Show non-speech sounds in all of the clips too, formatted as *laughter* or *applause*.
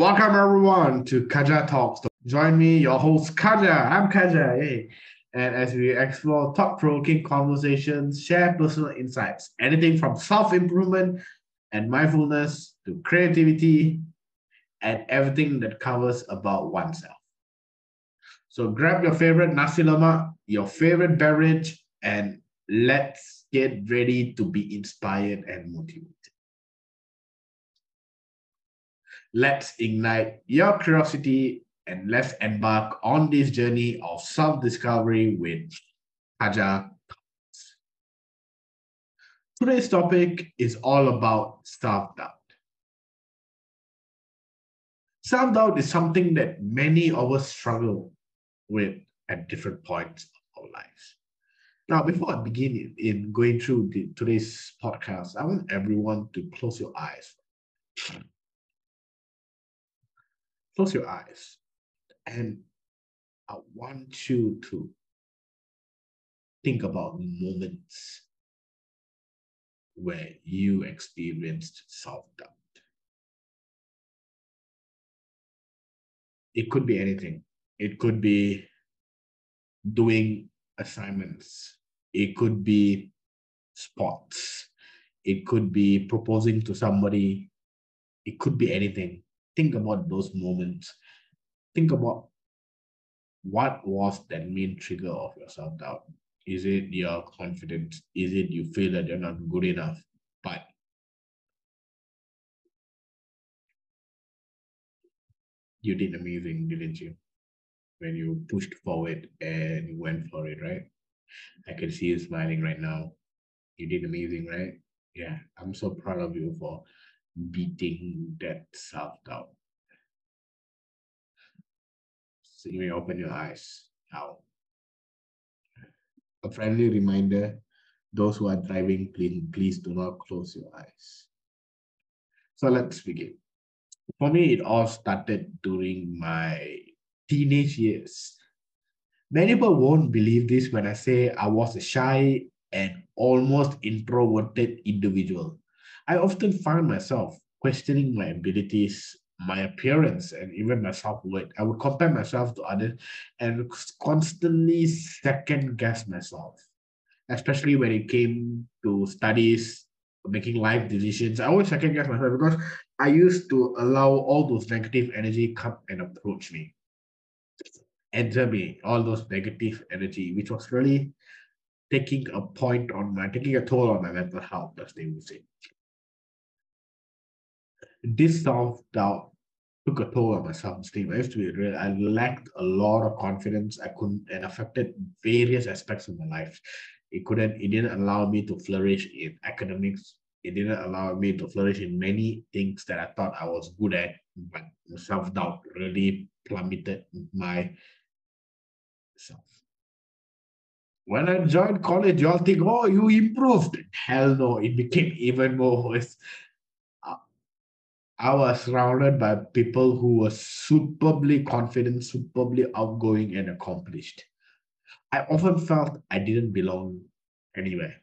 Welcome everyone to Kaja Talks. Join me, your host Kaja. I'm Kaja. Hey. And as we explore thought-provoking conversations, share personal insights, anything from self-improvement and mindfulness to creativity and everything that covers about oneself. So grab your favorite nasi lemak, your favorite beverage, and let's get ready to be inspired and motivated. Let's ignite your curiosity and let's embark on this journey of self-discovery with Kaja. Today's topic is all about self-doubt. Self-doubt is something that many of us struggle with at different points of our lives. Now, before I begin in, in going through the, today's podcast, I want everyone to close your eyes. Close your eyes. And I want you to think about moments where you experienced self doubt. It could be anything, it could be doing assignments, it could be sports, it could be proposing to somebody, it could be anything think about those moments. Think about what was that main trigger of your self doubt? Is it your confidence? Is it you feel that you're not good enough? But you did amazing, didn't you? When you pushed forward and you went for it, right? I can see you smiling right now. You did amazing, right? Yeah, I'm so proud of you for beating that self doubt. So you may open your eyes now. A friendly reminder those who are driving, please, please do not close your eyes. So let's begin. For me, it all started during my teenage years. Many people won't believe this when I say I was a shy and almost introverted individual. I often find myself questioning my abilities, my appearance, and even my self worth. I would compare myself to others and constantly second guess myself, especially when it came to studies, making life decisions. I always second guess myself because I used to allow all those negative energy come and approach me, enter me, all those negative energy, which was really taking a point on my taking a toll on my mental health, as they would say this self-doubt took a toll on my self-esteem. I used to be real, I lacked a lot of confidence. I couldn't and affected various aspects of my life. It couldn't, it didn't allow me to flourish in academics. It didn't allow me to flourish in many things that I thought I was good at, but self-doubt really plummeted my self. When I joined college, y'all think, oh, you improved. Hell no, it became *laughs* even more worse. I was surrounded by people who were superbly confident, superbly outgoing, and accomplished. I often felt I didn't belong anywhere.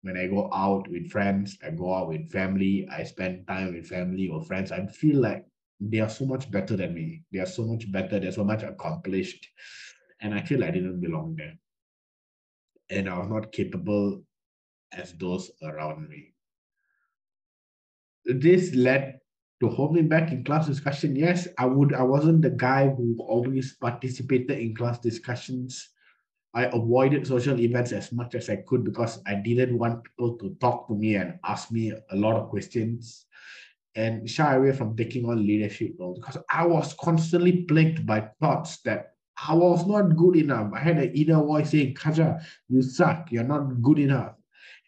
When I go out with friends, I go out with family, I spend time with family or friends, I feel like they are so much better than me. They are so much better, they're so much accomplished. And I feel I didn't belong there. And I was not capable as those around me. This led to hold me back in class discussion yes i would i wasn't the guy who always participated in class discussions. I avoided social events as much as i could because i didn't want people to talk to me and ask me a lot of questions and shy away from taking on leadership roles because i was constantly plagued by thoughts that i was not good enough. I had an inner voice saying kaja you suck. You're not good enough.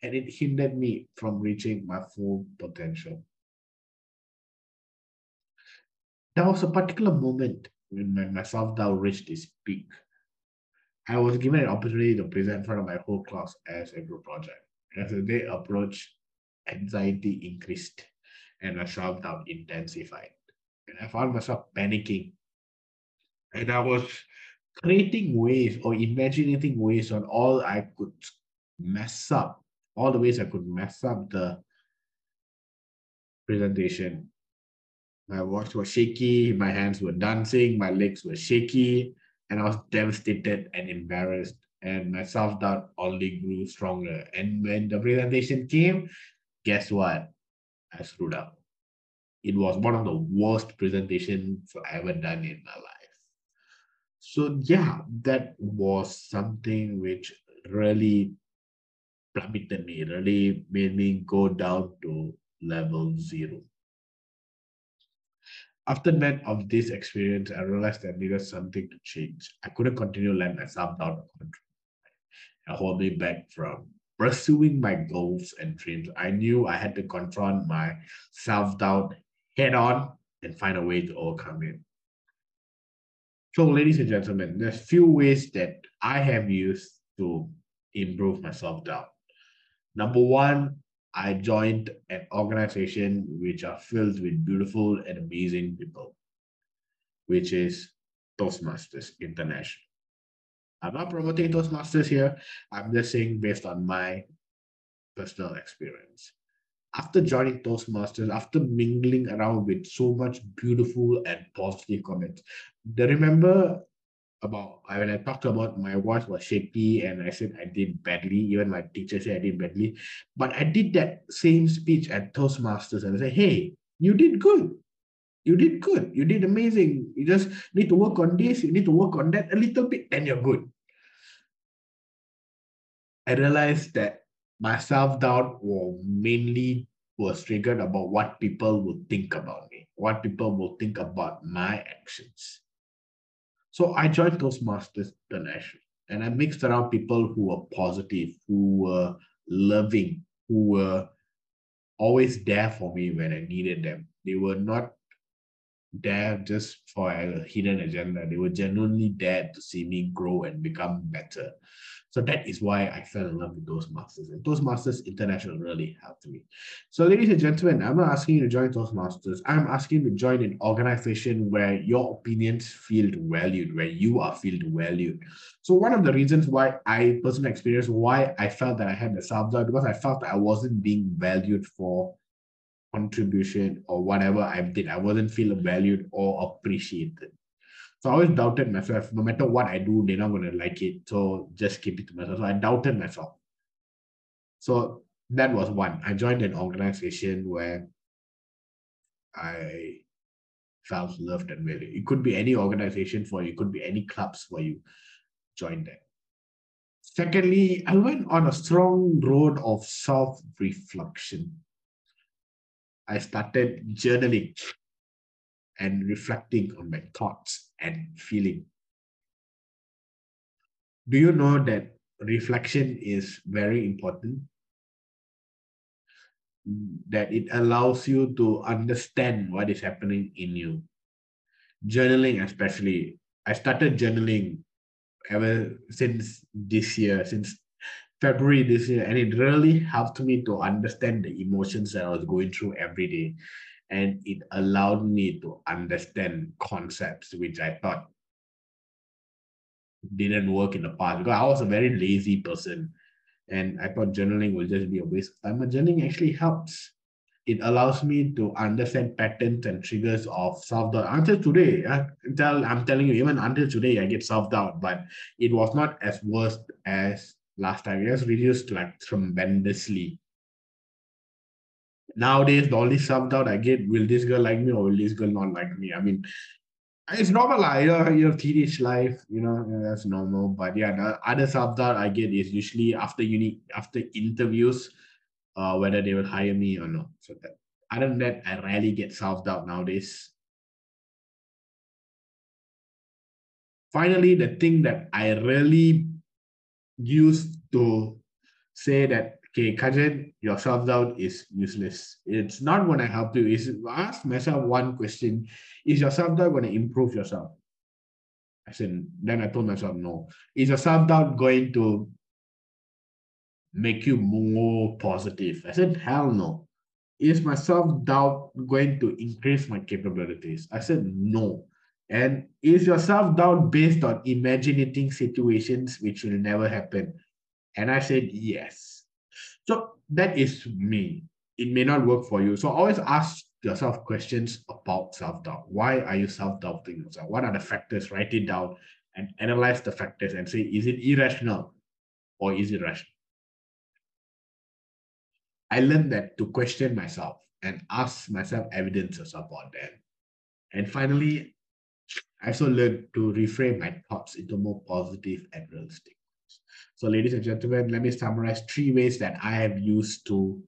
And it hindered me from reaching my full potential there was a particular moment when my, my self-doubt reached its peak. I was given an opportunity to present in front of my whole class as a group project. As the day approached, anxiety increased and my self-doubt intensified. And I found myself panicking. And I was creating ways or imagining ways on all I could mess up, all the ways I could mess up the presentation My voice was shaky, my hands were dancing, my legs were shaky, and I was devastated and embarrassed. And my self doubt only grew stronger. And when the presentation came, guess what? I screwed up. It was one of the worst presentations I ever done in my life. So yeah, that was something which really plummeted me, really made me go down to level zero. After that of this experience, I realized that I needed something to change. I couldn't continue letting myself down and hold me back from pursuing my goals and dreams. I knew I had to confront my self-doubt head on and find a way to overcome it. So, ladies and gentlemen, there's a few ways that I have used to improve my self-doubt. Number one, I joined an organization which are filled with beautiful and amazing people, which is Toastmasters International. I'm not promoting Toastmasters here. I'm just saying based on my personal experience. After joining Toastmasters, after mingling around with so much beautiful and positive comments, do remember about when I talked about my voice was shaky and I said I did badly. Even my teacher said I did badly. But I did that same speech at Toastmasters and I said, hey, you did good. You did good. You did amazing. You just need to work on this. You need to work on that a little bit, and you're good. I realized that my self-doubt was mainly was triggered about what people will think about me, what people will think about my actions. So I joined Toastmasters International and I mixed around people who were positive, who were loving, who were always there for me when I needed them. They were not there just for a hidden agenda. They were genuinely there to see me grow and become better. So that is why I fell in love with Toastmasters. And Toastmasters International really helped me. So, ladies and gentlemen, I'm not asking you to join Toastmasters. I'm asking you to join an organization where your opinions feel valued, where you are feel valued. So, one of the reasons why I personally experienced why I felt that I had the self doubt because I felt that I wasn't being valued for contribution or whatever I did. I wasn't feeling valued or appreciated. So I always doubted myself. No matter what I do, they're not going to like it. So just keep it to myself. So I doubted myself. So that was one. I joined an organization where I felt loved and valued. It could be any organization for you, it could be any clubs for you. Join that. Secondly, I went on a strong road of self reflection. I started journaling and reflecting on my thoughts and feeling. Do you know that reflection is very important? That it allows you to understand what is happening in you. Journaling, especially. I started journaling ever since this year, since February this year, and it really helped me to understand the emotions that I was going through every day and it allowed me to understand concepts which I thought didn't work in the past because I was a very lazy person and I thought journaling will just be a waste of time. But journaling actually helps. It allows me to understand patterns and triggers of self-doubt. Until today, I tell, I'm telling you, even until today, I get self-doubt, but it was not as worse as last time. It has reduced like tremendously nowadays the only self doubt I get, will this girl like me or will this girl not like me? I mean, it's normal, like, your, your teenage life, you know, that's normal. But yeah, the other self doubt I get is usually after uni, after interviews, uh, whether they will hire me or not. So that other than that, I rarely get self doubt nowadays. Finally, the thing that I really used to say that okay, Kajan, your self-doubt is useless. It's not going to help you. Is ask myself one question: Is your self-doubt going to improve yourself? I said, then I told myself, no. Is your self-doubt going to make you more positive? I said, hell no. Is my self-doubt going to increase my capabilities? I said, no. And is your self-doubt based on imagining situations which will never happen? And I said, yes. That is me. It may not work for you. So always ask yourself questions about self-doubt. Why are you self-doubting yourself? What are the factors? Write it down and analyze the factors and say, is it irrational or is it rational? I learned that to question myself and ask myself evidences about them. And finally, I also learned to reframe my thoughts into more positive and realistic. So, ladies and gentlemen, let me summarize three ways that I have used to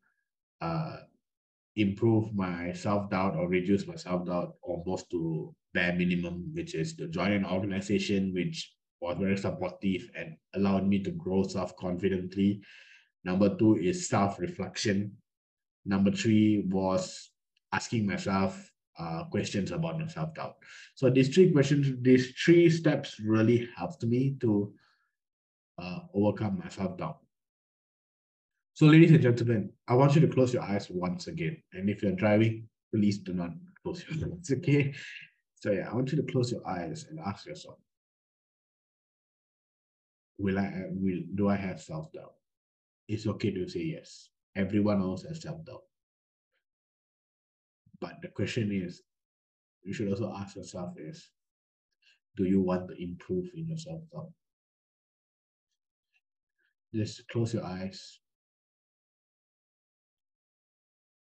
uh, improve my self-doubt or reduce my self-doubt almost to bare minimum, which is to join an organization which was very supportive and allowed me to grow self-confidently. Number two is self-reflection. Number three was asking myself uh, questions about my self-doubt. So these three questions, these three steps really helped me to uh, overcome my self-doubt. So, ladies and gentlemen, I want you to close your eyes once again. And if you're driving, please do not close your eyes, *laughs* okay? So, yeah, I want you to close your eyes and ask yourself Will I, will, do I have self doubt? It's okay to say yes. Everyone else has self doubt. But the question is, you should also ask yourself is, do you want to improve in your self doubt? Just close your eyes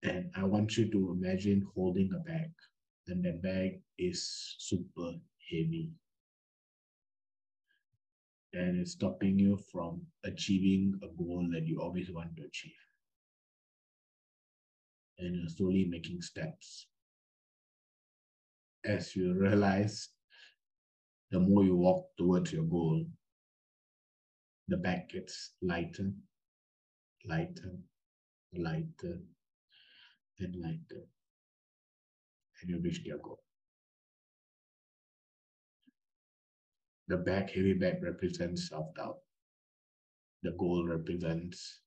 and I want you to imagine holding a bag, and that bag is super heavy. And it's stopping you from achieving a goal that you always want to achieve. And you're slowly making steps. As you realize, the more you walk towards your goal, the back gets lighter, lighter, lighter, and lighter, and you reach your goal. The back, heavy back represents self-doubt. The goal represents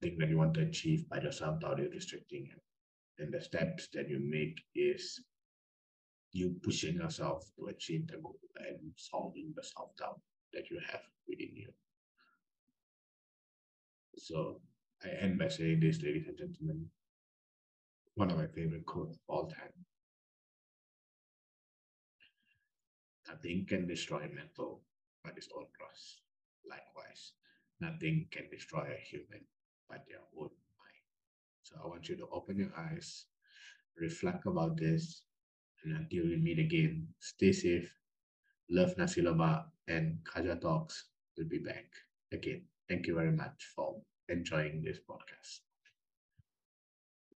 thing that you want to achieve, by your self-doubt is restricting you. And the steps that you make is you pushing yourself to achieve the goal and solving the self-doubt that you have within you. So I end by saying this, ladies and gentlemen, one of my favorite quotes of all time. Nothing can destroy mental but its own trust. Likewise, nothing can destroy a human but their own mind. So I want you to open your eyes, reflect about this, and until we meet again, stay safe, love Nasi and Kaja Talks will be back again. Thank you very much for enjoying this podcast.